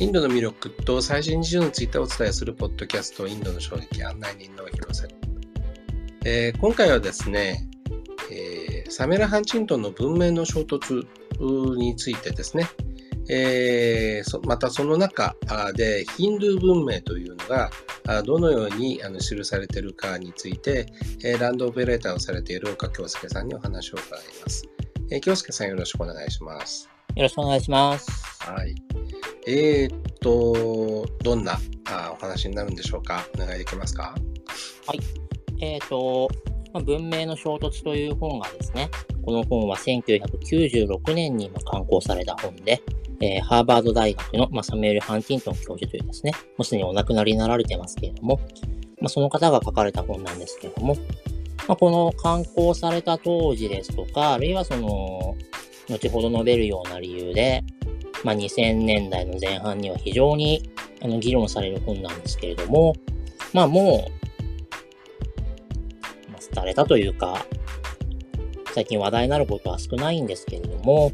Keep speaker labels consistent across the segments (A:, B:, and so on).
A: インドの魅力と最新事情についてお伝えするポッドキャスト、インドの衝撃案内人の広瀬。えー、今回はですね、えー、サメラ・ハンチントンの文明の衝突についてですね、えー、またその中でヒンドゥー文明というのがどのように記されているかについて、ランドオペレーターをされている岡京介さんにお話を伺います。京介さんよろしくお願いします。
B: よろしくお願いします。
A: はい。えー、っと、どんなあお話になるんでしょうか？お願いできますか？
B: はい。えー、っと、ま、文明の衝突という本がですね、この本は1996年に刊行された本で、えー、ハーバード大学の、まあ、サミュエル・ハンティントン教授というですね、もうすでにお亡くなりになられてますけれども、まあ、その方が書かれた本なんですけれども、まあ、この刊行された当時ですとか、あるいはその、後ほど述べるような理由で、まあ、2000年代の前半には非常にあの議論される本なんですけれども、まあもう、まあ、廃れたというか、最近話題になることは少ないんですけれども、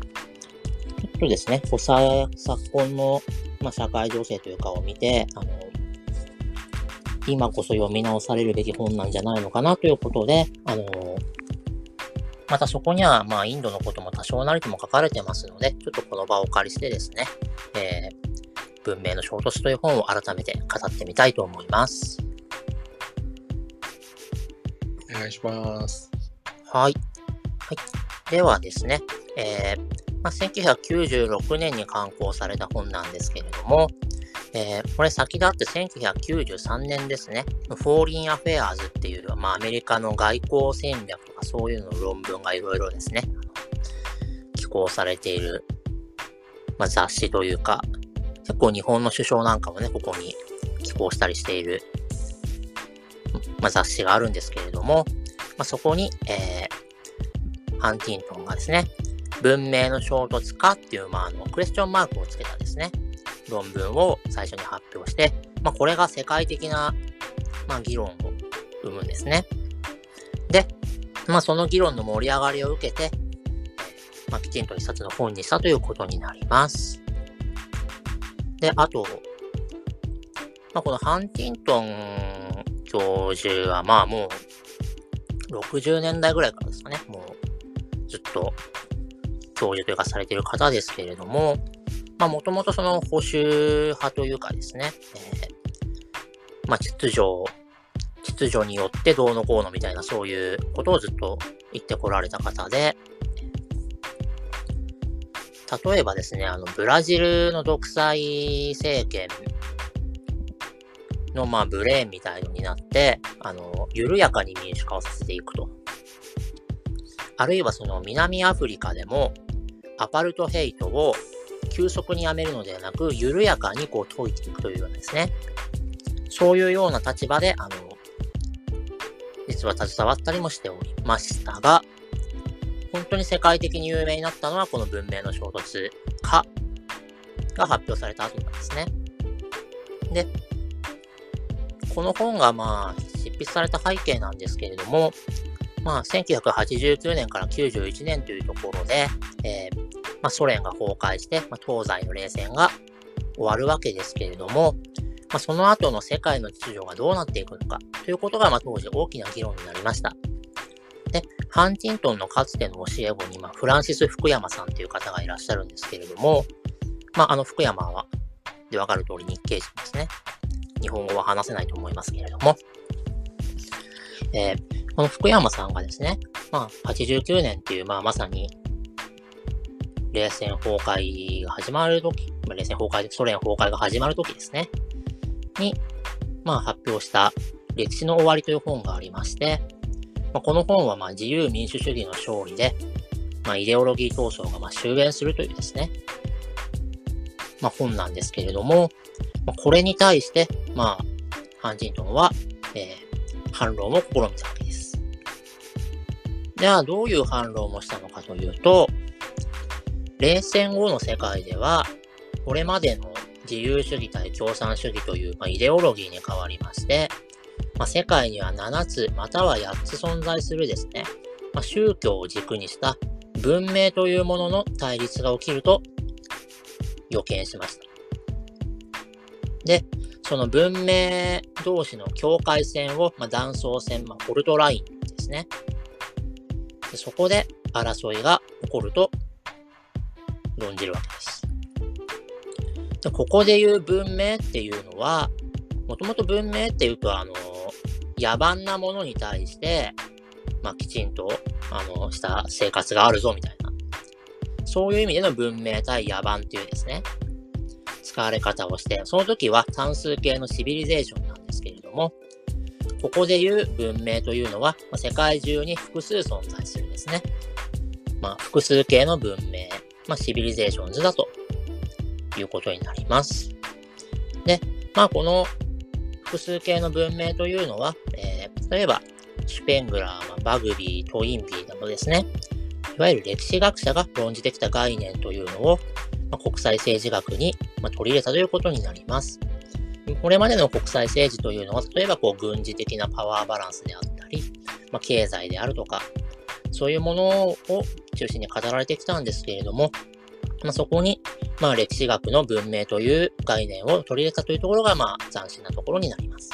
B: ちょっとですね、こう昨今の、まあ、社会情勢というかを見て、あの、今こそ読み直されるべき本なんじゃないのかなということで、あの、またそこには、まあ、インドのことも多少なりとも書かれてますので、ちょっとこの場をお借りしてですね、えー、文明の衝突という本を改めて語ってみたいと思います。
A: お願いします。
B: はい。はい。ではですね、えー、まあ、1996年に刊行された本なんですけれども、えー、これ先立って1993年ですね、 Foreign Affairs っていう、まあ、アメリカの外交戦略とかそういうの論文がいろいろですね、寄稿されている、まあ、雑誌というか、結構日本の首相なんかもね、ここに寄稿したりしている、まあ、雑誌があるんですけれども、まあ、そこに、えー、ハンティントンがですね、文明の衝突かっていう、まあ、あの、クエスチョンマークをつけたですね、論文を最初に発表して、まあ、これが世界的な、まあ、議論を生むんですね。で、まあ、その議論の盛り上がりを受けて、まあ、きちんと一冊の本にしたということになります。で、あと、まあ、このハンティントン教授は、まあもう、60年代ぐらいからですかね、もう、ずっと教授というかされている方ですけれども、まあ、もともとその保守派というかですね、えー、まあ、秩序、秩序によってどうのこうのみたいなそういうことをずっと言ってこられた方で、例えばですね、あの、ブラジルの独裁政権の、まあ、ブレーンみたいのになって、あの、緩やかに民主化をさせていくと。あるいはその南アフリカでも、アパルトヘイトを急速にやめるのではなく、緩やかにこう解いていくというようなですね。そういうような立場で、あの、実は携わったりもしておりましたが、本当に世界的に有名になったのはこの文明の衝突化が発表された後なんですね。で、この本がまあ執筆された背景なんですけれども、まあ1989年から91年というところで、えー、まあ、ソ連が崩壊して、まあ、東西の冷戦が終わるわけですけれども、まあ、その後の世界の秩序がどうなっていくのかということが、まあ、当時大きな議論になりました。で、ハンティントンのかつての教え子に、まあ、フランシス・福山さんという方がいらっしゃるんですけれども、まあ、あの福山は、でわかる通り日系人ですね。日本語は話せないと思いますけれども、えー、この福山さんがですね、まあ、89年っていう、まあ、まさに冷戦崩壊が始まるとき、冷戦崩壊、ソ連崩壊が始まるときですね、に、まあ発表した歴史の終わりという本がありまして、まあ、この本はまあ自由民主主義の勝利で、まあ、イデオロギー闘争がまあ終焉するというですね、まあ、本なんですけれども、まあ、これに対して、まあ、ハンジントンは、えー、反論を試みたわけです。じゃあ、どういう反論をしたのかというと、冷戦後の世界では、これまでの自由主義対共産主義という、まあ、イデオロギーに変わりまして、まあ、世界には7つまたは8つ存在するですね、まあ、宗教を軸にした文明というものの対立が起きると予見しました。で、その文明同士の境界線を、まあ、断層線、まあ、フォルトラインですね。でそこで争いが起こると論じるわけです。でここで言う文明っていうのは、もともと文明っていうと、あの、野蛮なものに対して、まあ、きちんと、あの、した生活があるぞ、みたいな。そういう意味での文明対野蛮っていうですね、使われ方をして、その時は単数形の civilization なんですけれども、ここで言う文明というのは、まあ、世界中に複数存在するんですね。まあ、複数形の文明、まあ、 civilizations だということになります。で、まあ、この複数形の文明というのは、えー、例えば、シュペングラー、バグビー、トインビーなどですね、いわゆる歴史学者が論じてきた概念というのを、まあ、国際政治学に、ま取り入れたということになります。これまでの国際政治というのは、例えばこう軍事的なパワーバランスであったり、まあ、経済であるとか、そういうものを中心に語られてきたんですけれども、まあ、そこに、まあ、歴史学の文明という概念を取り入れたというところが、まあ、斬新なところになります。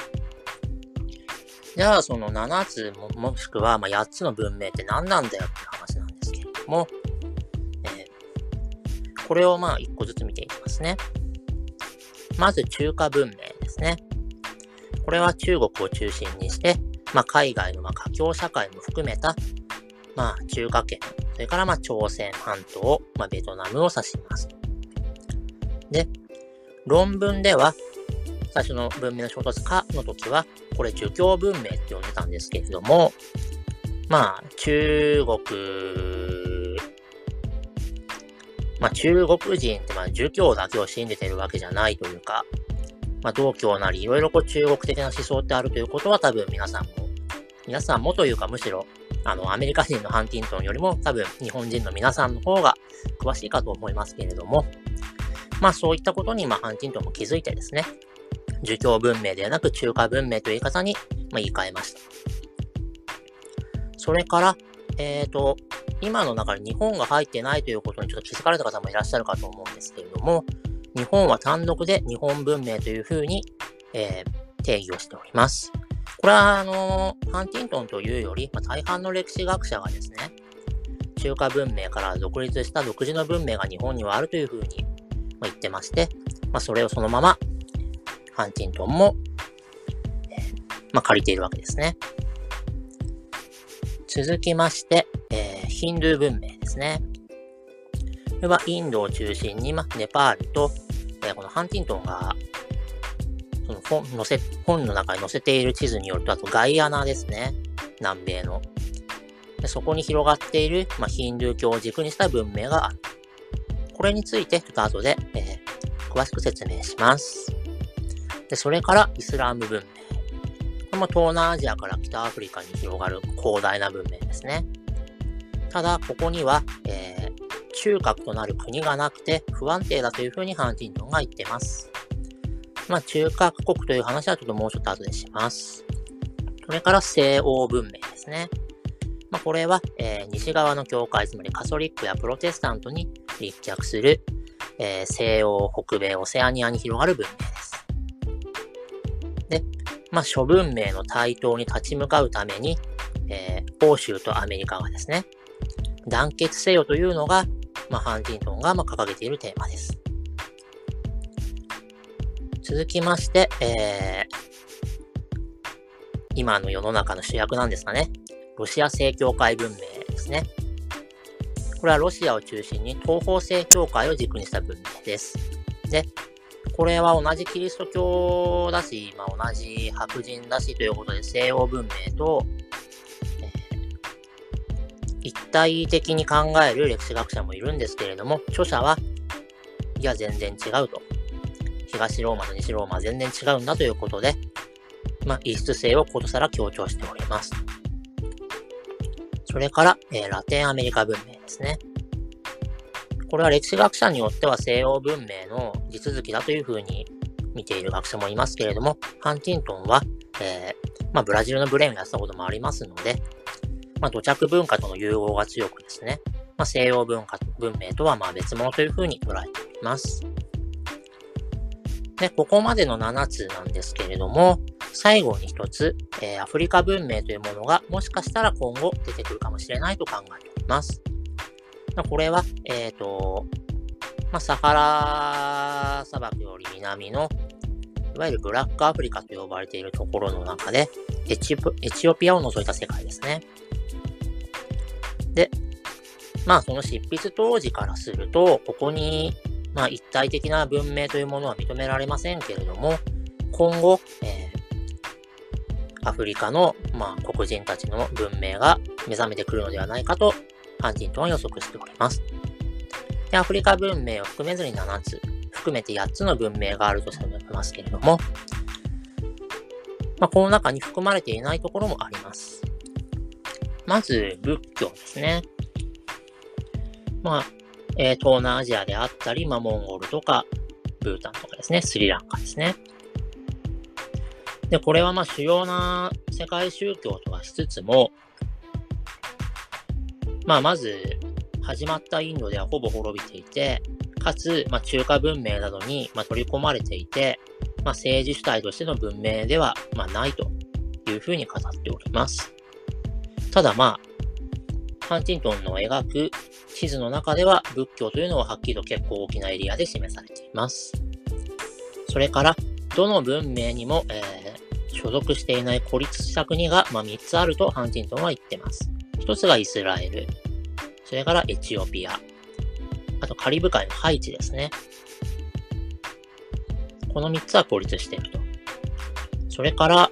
B: じゃあ、その7つも、もしくは、まあ、8つの文明って何なんだよって話なんですけれども、えー、これをまあ、1個ずつ見ていきますね。まず、中華文明ですね。これは中国を中心にして、まあ、海外のまあ華僑社会も含めた、まあ、中華圏、それからまあ朝鮮半島、まあ、ベトナムを指します。で、論文では、最初の文明の衝突かの時は、これ儒教文明って呼んでたんですけれども、まあ、中国、まあ中国人ってまあ儒教だけを信じてるわけじゃないというか、まあ道教なりいろいろこう中国的な思想ってあるということは多分皆さんも、皆さんもというかむしろあの、アメリカ人のハンティントンよりも多分日本人の皆さんの方が詳しいかと思いますけれども、まあそういったことに、まあハンティントンも気づいてですね、儒教文明ではなく中華文明という言い方に、まあ、言い換えました。それから、えっ、ー、と、今の中に日本が入ってないということにちょっと気づかれた方もいらっしゃるかと思うんですけれども、日本は単独で日本文明というふうに、えー、定義をしております。これは、あの、ハンティントンというより、まあ、大半の歴史学者がですね、中華文明から独立した独自の文明が日本にはあるというふうに言ってまして、まあ、それをそのまま、ハンティントンも、えー、まあ、借りているわけですね。続きまして、えー、ヒンドゥー文明ですね。これはインドを中心に、まあ、ネパールと、えー、このハンティントンがその本載せ、本の中に載せている地図によると、あとガイアナですね。南米の。でそこに広がっている、まあ、ヒンドゥー教を軸にした文明がある。これについて、ちょっと後で、えー、詳しく説明します。で、それからイスラーム文明。これも東南アジアから北アフリカに広がる広大な文明ですね。ただ、ここには、えー、中核となる国がなくて不安定だというふうにハンティントンが言ってます。まあ、中華国という話はちょっともうちょっと後でします。それから西欧文明ですね。まあ、これは、えー、西側の教会、つまりカソリックやプロテスタントに立脚する、えー、西欧、北米、オセアニアに広がる文明です。で、まあ、諸文明の台頭に立ち向かうために、えー、欧州とアメリカがですね、団結せよというのが、まあ、ハンティントンがま掲げているテーマです。続きまして、えー、今の世の中の主役なんですかね。ロシア正教会文明ですね。これはロシアを中心に東方正教会を軸にした文明です。で、これは同じキリスト教だし、まあ、同じ白人だしということで西洋文明と、え、一体的に考える歴史学者もいるんですけれども、著者はいや全然違うと。東ローマと西ローマは全然違うんだということで、まあ、異質性をことさら強調しております。それから、えー、ラテンアメリカ文明ですね。これは歴史学者によっては西洋文明の地続きだというふうに見ている学者もいますけれども、ハンティントンは、えー、まあ、ブラジルのブレーンをやったこともありますので、まあ、土着文化との融合が強くですね、まあ、西洋文化、文明とはま別物というふうに捉えております。で、ここまでの7つなんですけれども、最後に1つ、えー、アフリカ文明というものがもしかしたら今後出てくるかもしれないと考えております。これは、えっ、ー、と、まあ、サハラ砂漠より南の、いわゆるブラックアフリカと呼ばれているところの中で、エチエチオピアを除いた世界ですね。で、まあその執筆当時からすると、ここに、まあ一体的な文明というものは認められませんけれども、今後、えー、アフリカの、まあ、黒人たちの文明が目覚めてくるのではないかと、ハンティントンは予測しております。で、アフリカ文明を含めずに7つ、含めて8つの文明があるとされますけれども、まあ、この中に含まれていないところもあります。まず、仏教ですね。まあ、えー、東南アジアであったり、まあ、モンゴルとか、ブータンとかですね、スリランカですね。で、これはまあ主要な世界宗教とはしつつも、まあまず、始まったインドではほぼ滅びていて、かつ、まあ、中華文明などに、まあ、取り込まれていて、まあ、政治主体としての文明では、まあ、ないというふうに語っております。ただまあ、ハンティントンの描く地図の中では仏教というのははっきりと結構大きなエリアで示されています。それから、どの文明にも、えー、所属していない孤立した国が、まあ、3つあるとハンティントンは言ってます。1つがイスラエル、それからエチオピア、あとカリブ海のハイチですね。この3つは孤立していると。それから、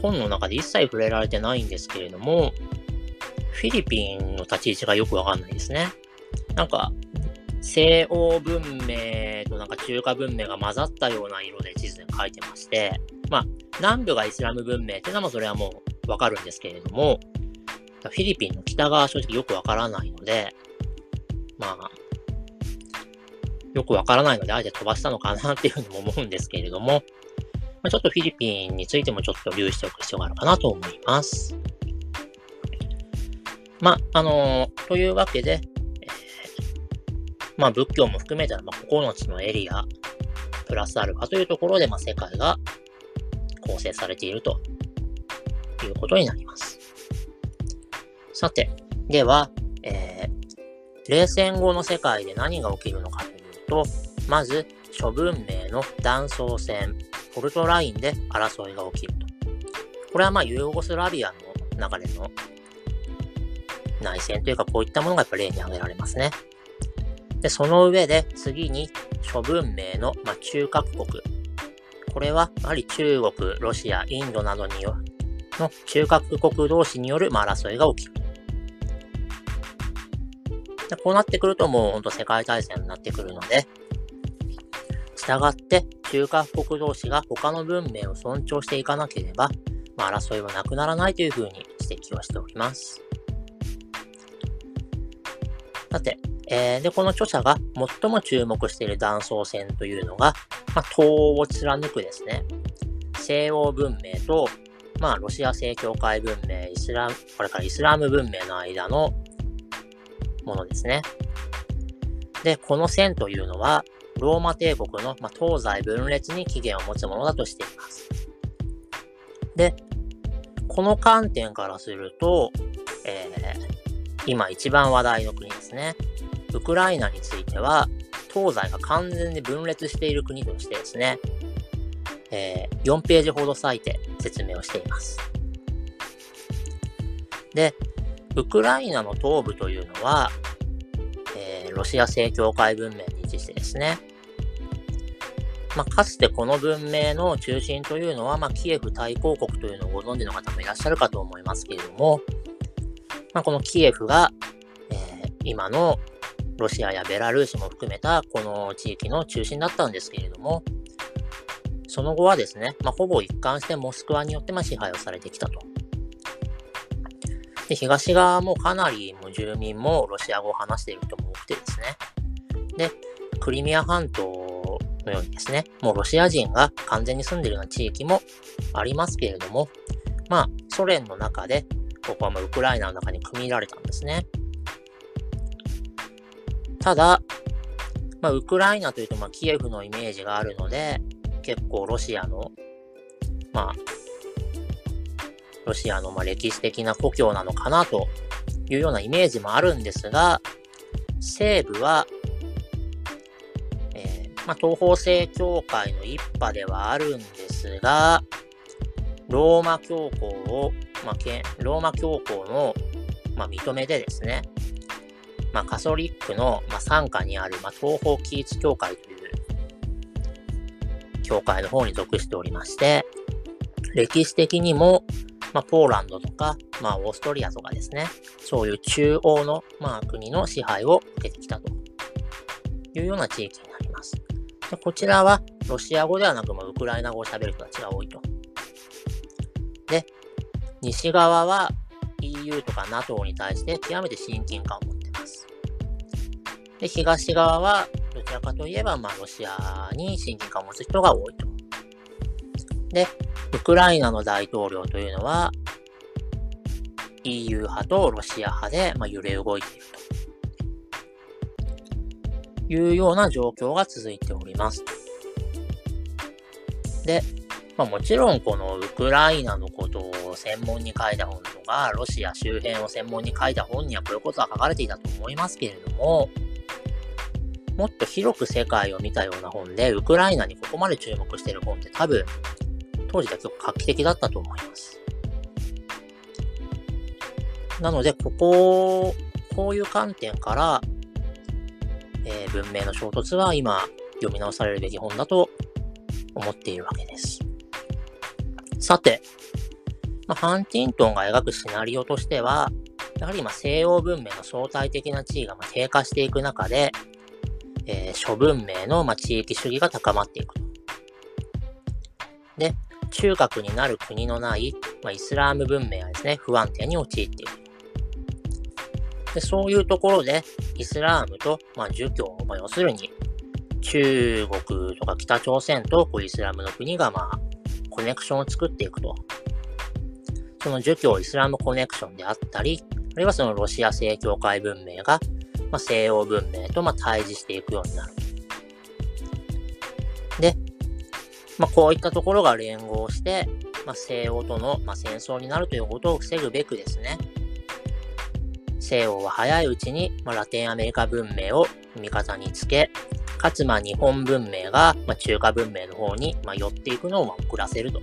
B: 本の中で一切触れられてないんですけれども、フィリピンの立ち位置がよくわかんないですね。なんか、西欧文明となんか中華文明が混ざったような色で地図で書いてまして、まあ、南部がイスラム文明っていうのもそれはもうわかるんですけれども、フィリピンの北側は正直よくわからないので、まあ、よくわからないので、あえて飛ばしたのかなっていうふうにも思うんですけれども、ま、ちょっとフィリピンについてもちょっと留意しておく必要があるかなと思います。まあ、あのー、というわけで、えー、まあ、仏教も含めたら、まあ、9つのエリア、プラスアルファというところで、まあ、世界が構成されているということになります。さて、では、えー、冷戦後の世界で何が起きるのかというと、まず、諸文明の断層線、ポルトラインで争いが起きると。これはまあユーゴスラビアの流れの内戦というかこういったものがやっぱ例に挙げられますね。で、その上で次に諸文明の、まあ、中核国。これはやはり中国、ロシア、インドなどによの中核国同士による、まあ、争いが起きる。でこうなってくるともうほんと世界大戦になってくるので、従って中核国同士が他の文明を尊重していかなければ、まあ、争いはなくならないというふうに指摘をしております。さて、えー、で、この著者が最も注目している断層線というのが、まあ、東を貫くですね、西欧文明と、まあ、ロシア正教会文明、イスラム、これからイスラム文明の間のものですね。で、この線というのは、ローマ帝国の、まあ、東西分裂に起源を持つものだとしています。で、この観点からすると、えー、今一番話題の国ですね。ウクライナについては、東西が完全に分裂している国としてですね、えー、4ページほど割いて説明をしています。で、ウクライナの東部というのは、えー、ロシア正教会文明に位置してですね、まあ、かつてこの文明の中心というのは、まあ、キエフ大公国というのをご存知の方もいらっしゃるかと思いますけれども、まあ、このキエフが、えー、今のロシアやベラルーシも含めたこの地域の中心だったんですけれども、その後はですね、まあ、ほぼ一貫してモスクワによってま支配をされてきたと。で、東側もかなりも住民もロシア語を話している人も多くてですね。で、クリミア半島のようにですね、もうロシア人が完全に住んでいるような地域もありますけれども、まあ、ソ連の中で、ここはまウクライナの中に組み入られたんですね。ただ、まあ、ウクライナというと、まあ、キエフのイメージがあるので、結構ロシアの、まあ、ロシアのま歴史的な故郷なのかなというようなイメージもあるんですが、西部は、えー、ま、東方正教会の一派ではあるんですが、ローマ教皇を、まあ、ローマ教皇の、まあ、認めでですね、まあ、カソリックの、まあ、傘下にある、まあ、東方キーツ教会という教会の方に属しておりまして、歴史的にも、まあ、ポーランドとか、まあ、オーストリアとかですね、そういう中央の、まあ、国の支配を受けてきたというような地域になります。でこちらは、ロシア語ではなく、ま、ウクライナ語を喋る人たちが多いと。で、西側は EU とか NATO に対して極めて親近感を持ってます。で、東側はどちらかといえば、まあ、ロシアに親近感を持つ人が多いと。で、ウクライナの大統領というのは、EU 派とロシア派で、まあ、揺れ動いているというような状況が続いております。で、まあ、もちろんこのウクライナのことを専門に書いた本とか、ロシア周辺を専門に書いた本にはこういうことは書かれていたと思いますけれども、もっと広く世界を見たような本で、ウクライナにここまで注目している本って多分、当時は結構画期的だったと思います。なので、ここを、こういう観点から、えー、文明の衝突は今、読み直されるべき本だと思っているわけです。さて、まあ、ハンティントンが描くシナリオとしては、やはりま西洋文明の相対的な地位がま低下していく中で、えー、諸文明の、ま地域主義が高まっていくと。で、中核になる国のない、まあ、イスラーム文明はですね、不安定に陥っている。でそういうところで、イスラームと、まあ、儒教、まあ、要するに、中国とか北朝鮮とこうイスラムの国が、まあ、コネクションを作っていくと。その儒教イスラムコネクションであったり、あるいはそのロシア正教会文明がまあ、西洋文明とま対峙していくようになる。で、まあ、こういったところが連合して、まあ、西洋との、ま戦争になるということを防ぐべくですね、西洋は早いうちに、まラテンアメリカ文明を味方につけ、かつま日本文明が、ま中華文明の方に、ま寄っていくのをま遅らせると。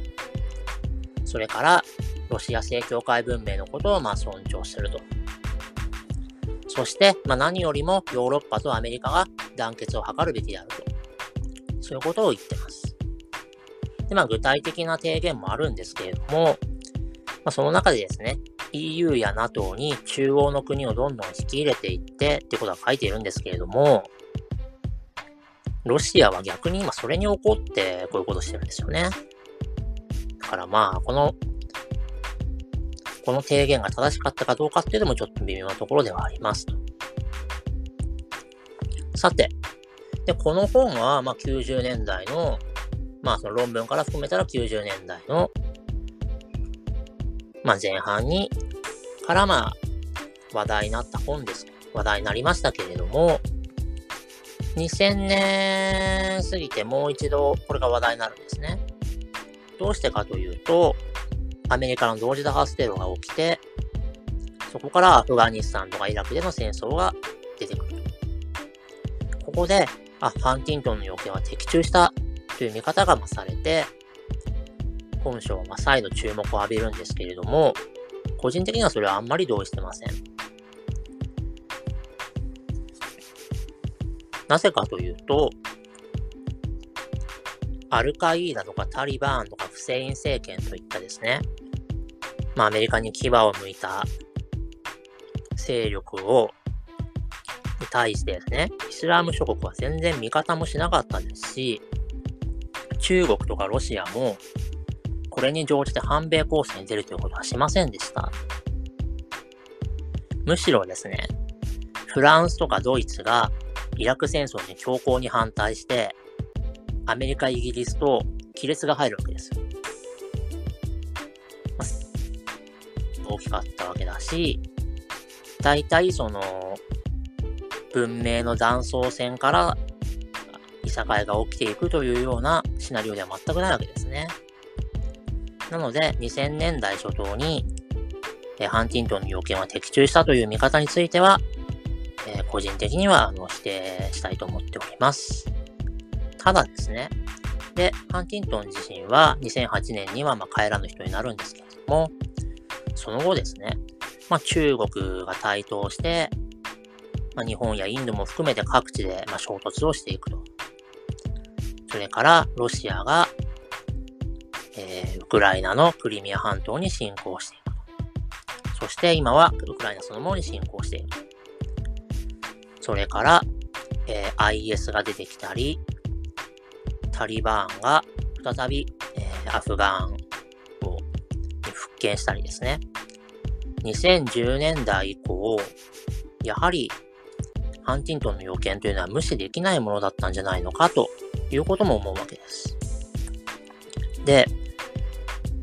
B: それから、ロシア正教会文明のことをま尊重すると。そして、ま、何よりもヨーロッパとアメリカが団結を図るべきであると。そういうことを言ってます。で、まあ、具体的な提言もあるんですけれども、まあ、その中でですね、EU や NATO に中央の国をどんどん引き入れていってってことは書いているんですけれども、ロシアは逆に今それに怒ってこういうことしてるんですよね。だからまあ、このこの提言が正しかったかどうかっていうのもちょっと微妙なところではありますと。さて、で、この本は、まあ、90年代の、まあ、その論文から含めたら90年代の、まあ、前半に、からまあ、話題になった本です。話題になりましたけれども、2000年過ぎてもう一度これが話題になるんですね。どうしてかというと、アメリカの同時多発テロが起きて、そこからアフガニスタンとかイラクでの戦争が出てくるここで、あ、ハンティントンの要件は的中したという見方がされて、本書は再度注目を浴びるんですけれども、個人的にはそれはあんまり同意してません。なぜかというと、アルカイーダとかタリバーンとかフセイン政権といったですね、まあアメリカに牙を向いた勢力を、に対してですね、イスラム諸国は全然味方もしなかったですし、中国とかロシアも、これに乗じて反米攻勢に出るということはしませんでした。むしろですね、フランスとかドイツがイラク戦争に強硬に反対して、アメリカ、イギリスと亀裂が入るわけですよ。大きかったわけだし、大体その、文明の断層線からいさかいが起きていくというようなシナリオでは全くないわけですね。なので、2000年代初頭に、ハンティントンの要件は的中したという見方については、個人的にはあの否定したいと思っております。ただですね、で、ハンティントン自身は2008年にはま帰らぬ人になるんですけれども、その後ですね、まあ、中国が台頭して、まあ、日本やインドも含めて各地でま衝突をしていくと。それからロシアが、えー、ウクライナのクリミア半島に侵攻していくと。そして今はウクライナそのものに侵攻している。それから、えー、IS が出てきたり、タリバーンが再び、えー、アフガンを復権したりですね。2010年代以降、やはりハンティントンの要件というのは無視できないものだったんじゃないのかということも思うわけです。で、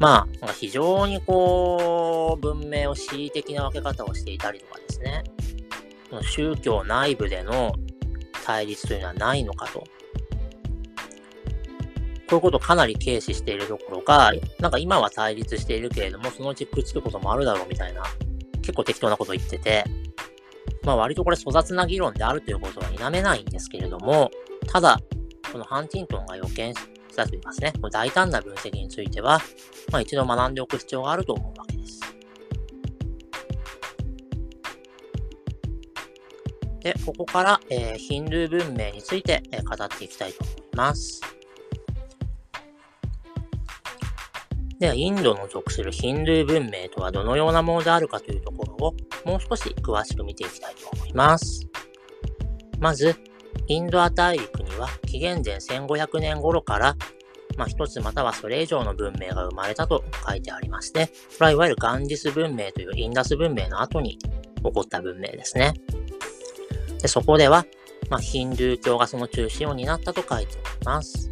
B: まあ、非常にこう、文明を恣意的な分け方をしていたりとかですね、宗教内部での対立というのはないのかとこういうことをかなり軽視しているどころか、なんか今は対立しているけれども、そのうちくっつくこともあるだろうみたいな、結構適当なこと言ってて、まあ割とこれ粗雑な議論であるということは否めないんですけれども、ただ、このハンティントンが予見したと言いますね、大胆な分析については、まあ一度学んでおく必要があると思うわけです。で、ここから、えー、ヒンドゥー文明について、えー、語っていきたいと思います。では、インドの属するヒンドゥー文明とはどのようなものであるかというところをもう少し詳しく見ていきたいと思います。まず、インドア大陸には紀元前1500年頃から、まあ、一つまたはそれ以上の文明が生まれたと書いてありまして、これはいわゆるガンジス文明というインダス文明の後に起こった文明ですね。でそこでは、まあ、ヒンドゥー教がその中心を担ったと書いております。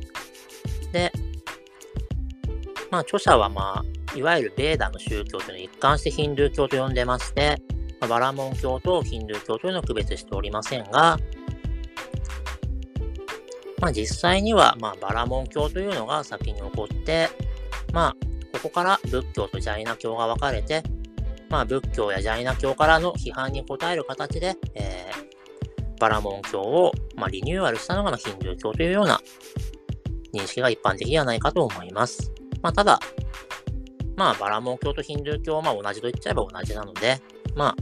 B: で、まあ、著者は、まあ、いわゆるベーダの宗教というのを一貫してヒンドゥー教と呼んでまして、まあ、バラモン教とヒンドゥー教というのを区別しておりませんが、まあ、実際には、まあ、バラモン教というのが先に起こって、まあ、ここから仏教とジャイナ教が分かれて、まあ、仏教やジャイナ教からの批判に応える形で、えー、バラモン教を、まあ、リニューアルしたのがヒンドゥー教というような認識が一般的ではないかと思います。まあ、ただ、まあ、バラモン教とヒンドゥー教はま同じと言っちゃえば同じなので、まあ、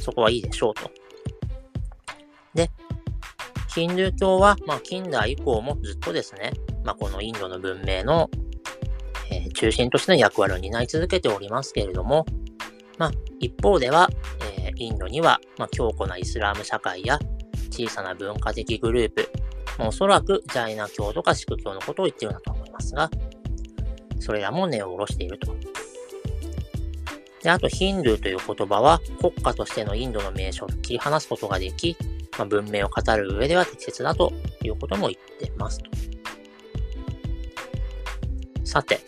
B: そこはいいでしょうと。で、ヒンドゥー教は、ま、近代以降もずっとですね、まあ、このインドの文明の、え、中心としての役割を担い続けておりますけれども、まあ、一方では、インドには、まあ、強固なイスラーム社会や小さな文化的グループ、まあおそらくジャイナ教とかシク教のことを言ってるんだと思いますが、それらも根を下ろしていると。で、あと、ヒンドゥーという言葉は国家としてのインドの名称と切り離すことができ、まあ、文明を語る上では適切だということも言ってますと。さて、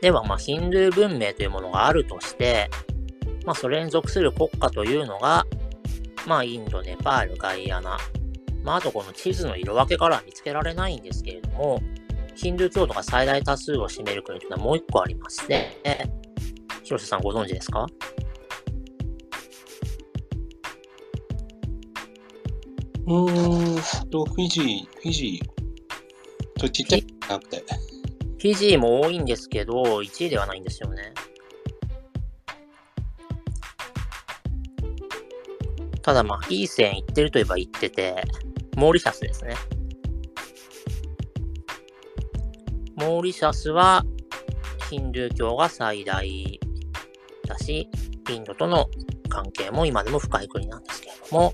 B: では、まあ、ヒンドゥー文明というものがあるとして、まあ、それに属する国家というのが、まあ、インド、ネパール、ガイアナ、まあ、あとこの地図の色分けからは見つけられないんですけれども、ヒンドゥー教徒が最大多数を占める国というのはもう一個ありまして、広瀬さんご存知ですか？
A: うーんと、フィジー、フィジー、とちっちゃいなくて。
B: フィジーも多いんですけど、1位ではないんですよね。ただまあ、いい線いってるといえば言ってて、モーリシャスですね。モーリシャスはヒンドゥー教が最大だし、インドとの関係も今でも深い国なんですけれども、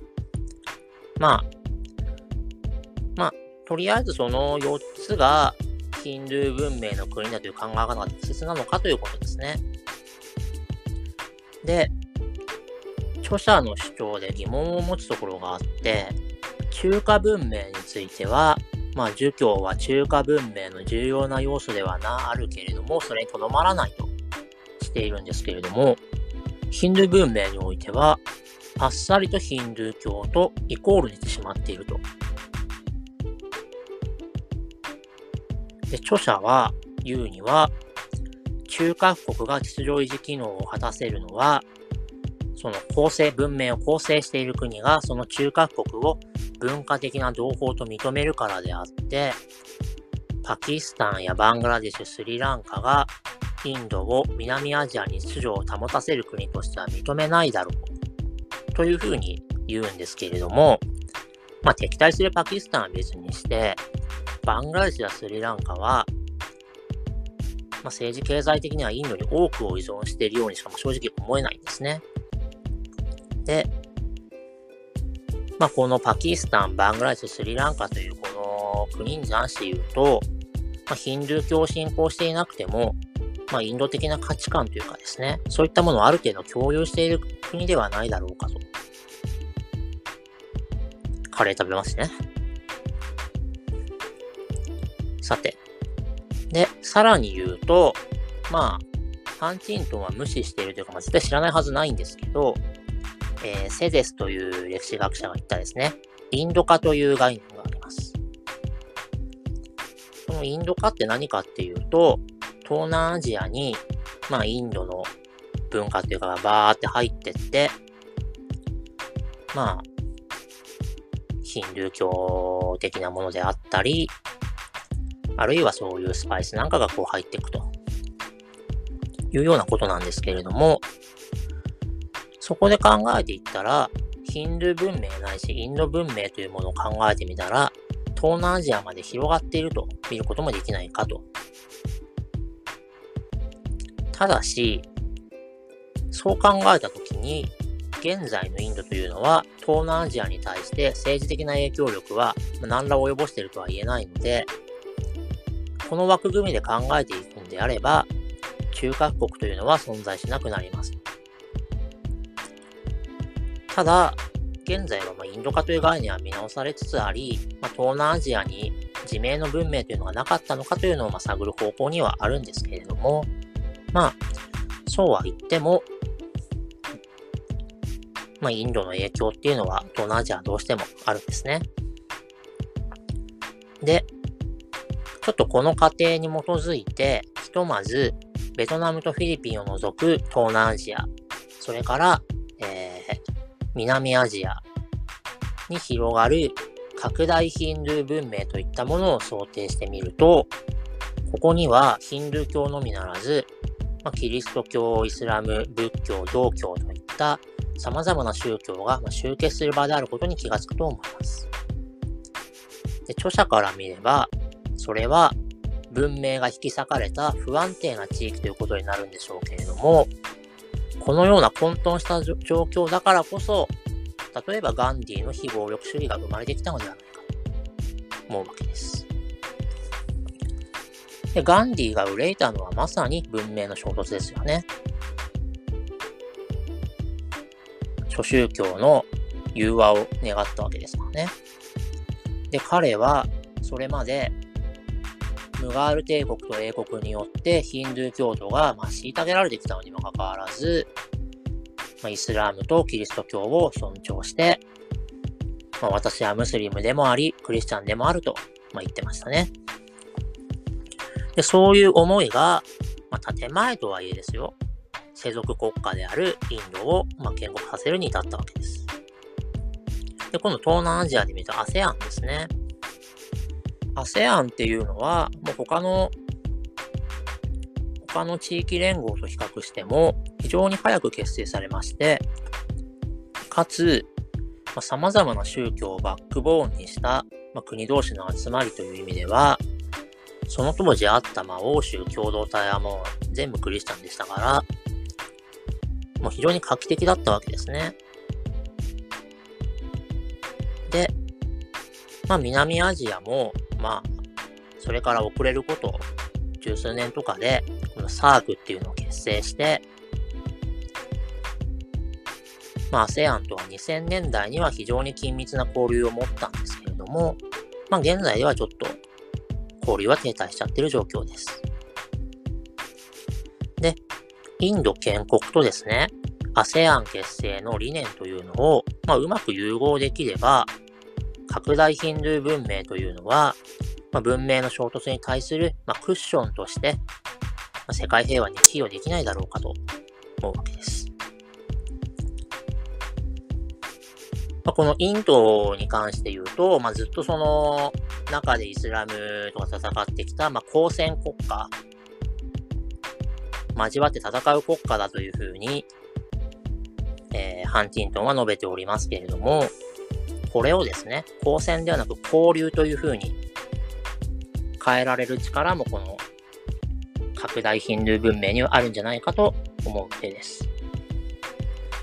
B: まあ、まあ、とりあえずその4つがヒンドゥー文明の国だという考え方が適切なのかということですね。で、著者の主張で疑問を持つところがあって、中華文明については、まあ、儒教は中華文明の重要な要素ではなあるけれども、それにとどまらないとしているんですけれども、ヒンドゥー文明においては、あっさりとヒンドゥー教とイコールにしてしまっていると。で著者は言うには、中華国が秩序維持機能を果たせるのは、その構成、文明を構成している国が、その中華国を文化的な同胞と認めるからであって、パキスタンやバングラデシュ、スリランカがインドを南アジアに秩序を保たせる国としては認めないだろうというふうに言うんですけれども、まあ、敵対するパキスタンは別にして、バングラデシュやスリランカは、まあ、政治経済的にはインドに多くを依存しているようにしかも正直思えないんですね。で、まあ、このパキスタン、バングラデシュ、スリランカというこの国に関して言うと、まあ、ヒンドゥー教を信仰していなくても、まあ、インド的な価値観というかですね、そういったものをある程度共有している国ではないだろうかと。カレー食べますね。さて。で、さらに言うと、まあ、ハンチントンは無視しているというか、まあ、絶対知らないはずないんですけど、えー、セデスという歴史学者が言ったですね、インド化という概念があります。このインド化って何かっていうと、東南アジアに、まあ、インドの文化っていうか、バーって入ってって、まあ、ヒンドゥー教的なものであったり、あるいはそういうスパイスなんかがこう入っていくというようなことなんですけれども、そこで考えていったら、ヒンドゥー文明ないしインド文明というものを考えてみたら、東南アジアまで広がっていると見ることもできないかと。ただし、そう考えたときに、現在のインドというのは、東南アジアに対して政治的な影響力は何ら及ぼしているとは言えないので、この枠組みで考えていくんであれば、中核国というのは存在しなくなります。ただ、現在はまインド化という概念は見直されつつあり、ま、東南アジアに自明の文明というのがなかったのかというのをま探る方向にはあるんですけれども、まあ、そうは言っても、まあ、インドの影響っていうのは東南アジアはどうしてもあるんですね。で、ちょっとこの過程に基づいて、ひとまず、ベトナムとフィリピンを除く東南アジア、それからえ、南アジアに広がる拡大ヒンドゥー文明といったものを想定してみると、ここにはヒンドゥー教のみならず、まあ、キリスト教、イスラム、仏教、道教といった様々な宗教が集結する場であることに気がつくと思います。で著者から見れば、それは文明が引き裂かれた不安定な地域ということになるんでしょうけれども、このような混沌した状況だからこそ、例えばガンディの非暴力主義が生まれてきたのではないかと思うわけです。でガンディが憂いたのはまさに文明の衝突ですよね。諸宗教の融和を願ったわけですからね。で、彼はそれまでムガール帝国と英国によってヒンドゥー教徒が、まあ、虐げられてきたのにもかかわらず、まあ、イスラームとキリスト教を尊重して、まあ、私はムスリムでもあり、クリスチャンでもあると、まあ、言ってましたね。で、そういう思いが、まあ、建前とはいえですよ、世俗国家であるインドを、まあ、建国させるに至ったわけです。で、今度東南アジアで見た ASEAN ですね。ASEAN っていうのは、もう他の、他の地域連合と比較しても、非常に早く結成されまして、かつ、まあ、様々な宗教をバックボーンにした、まあ、国同士の集まりという意味では、その当時あった、まあ、欧州共同体はもう全部クリスチャンでしたから、もう非常に画期的だったわけですね。で、まあ、南アジアも、まあ、それから遅れること、十数年とかで、このサークっていうのを結成して、まあ、ASEAN とは2000年代には非常に緊密な交流を持ったんですけれども、まあ、現在ではちょっと交流は停滞しちゃってる状況です。で、インド建国とですね、ASEAN 結成の理念というのを、まあ、うまく融合できれば、拡大ヒンドゥー文明というのは、まあ、文明の衝突に対する、まあ、クッションとして、まあ、世界平和に寄与できないだろうかと思うわけです。まあ、このインドに関して言うと、まあ、ずっとその中でイスラムとか戦ってきた、まあ、交戦国家、交わって戦う国家だというふうに、えー、ハンティントンは述べておりますけれども、これをですね、交戦ではなく交流というふうに変えられる力もこの拡大ヒンドゥー文明にはあるんじゃないかと思う手です。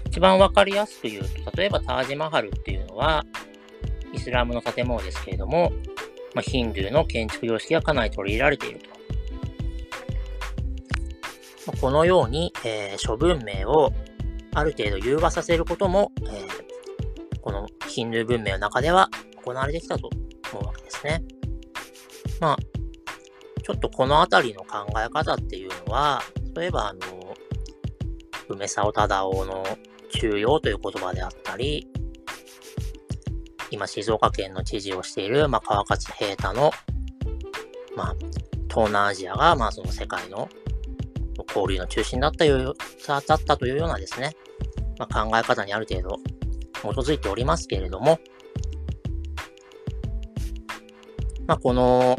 B: 一番わかりやすく言うと、例えばタージマハルっていうのは、イスラムの建物ですけれども、まあ、ヒンドゥーの建築様式がかなり取り入れられていると。ま、このように、えー、諸文明をある程度融和させることも、えー、このヒンドゥー文明の中では行われてきたと思うわけですね。まあ、ちょっとこのあたりの考え方っていうのは、例えばあの、梅沢忠夫の中央という言葉であったり、今静岡県の知事をしている、まあ、川勝平太の、まあ、東南アジアが、まあ、その世界の交流の中心だったよだったというようなですね、まあ、考え方にある程度基づいておりますけれども、まあ、この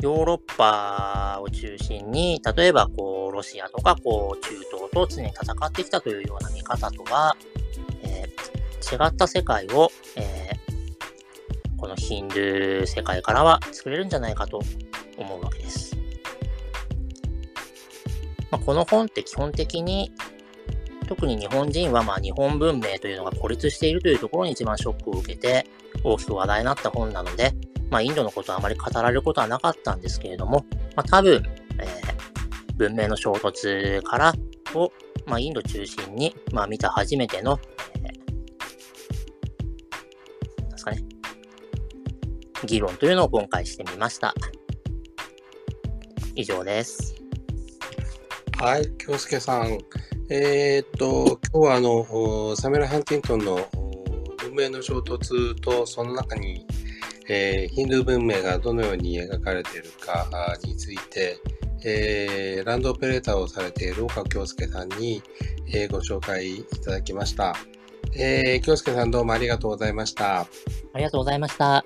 B: ヨーロッパを中心に、例えばこうロシアとかこう中東と常に戦ってきたというような見方とは、えー、違った世界を、えー、このヒンドゥー世界からは作れるんじゃないかと思うわけです。まあ、この本って基本的に特に日本人はまあ日本文明というのが孤立しているというところに一番ショックを受けて大きく話題になった本なので、まあ、インドのことはあまり語られることはなかったんですけれども、まあ、多分、えー、文明の衝突からを、まあ、インド中心に、まあ、見た初めての、えー、なんですかね、議論というのを今回してみました。以上です。
A: はい、京介さん。えー、っと、今日はあの、サメラ・ハンティントンの文明の衝突と、その中に、えー、ヒンドゥー文明がどのように描かれているかについて、えー、ランドオペレーターをされている岡京介さんに、えー、ご紹介いただきました。えー、京介さんどうもありがとうございました。あ
B: りがとうございました。